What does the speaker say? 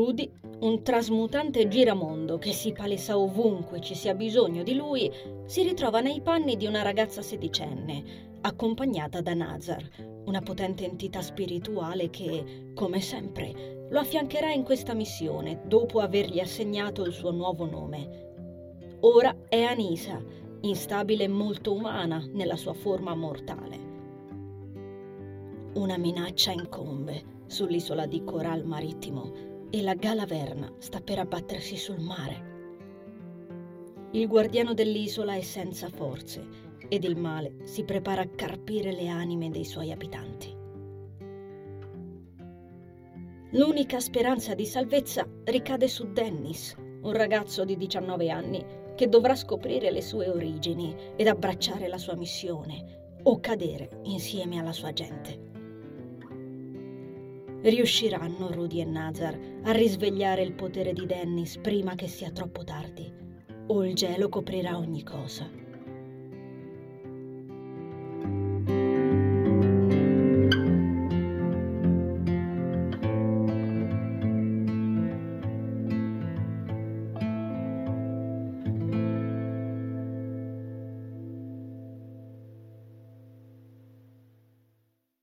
un trasmutante giramondo che si palesa ovunque ci sia bisogno di lui, si ritrova nei panni di una ragazza sedicenne, accompagnata da Nazar, una potente entità spirituale che, come sempre, lo affiancherà in questa missione dopo avergli assegnato il suo nuovo nome. Ora è Anisa, instabile e molto umana nella sua forma mortale. Una minaccia incombe sull'isola di Coral Marittimo e la Galaverna sta per abbattersi sul mare. Il guardiano dell'isola è senza forze ed il male si prepara a carpire le anime dei suoi abitanti. L'unica speranza di salvezza ricade su Dennis, un ragazzo di 19 anni che dovrà scoprire le sue origini ed abbracciare la sua missione o cadere insieme alla sua gente. Riusciranno Rudy e Nazar a risvegliare il potere di Dennis prima che sia troppo tardi, o il gelo coprirà ogni cosa.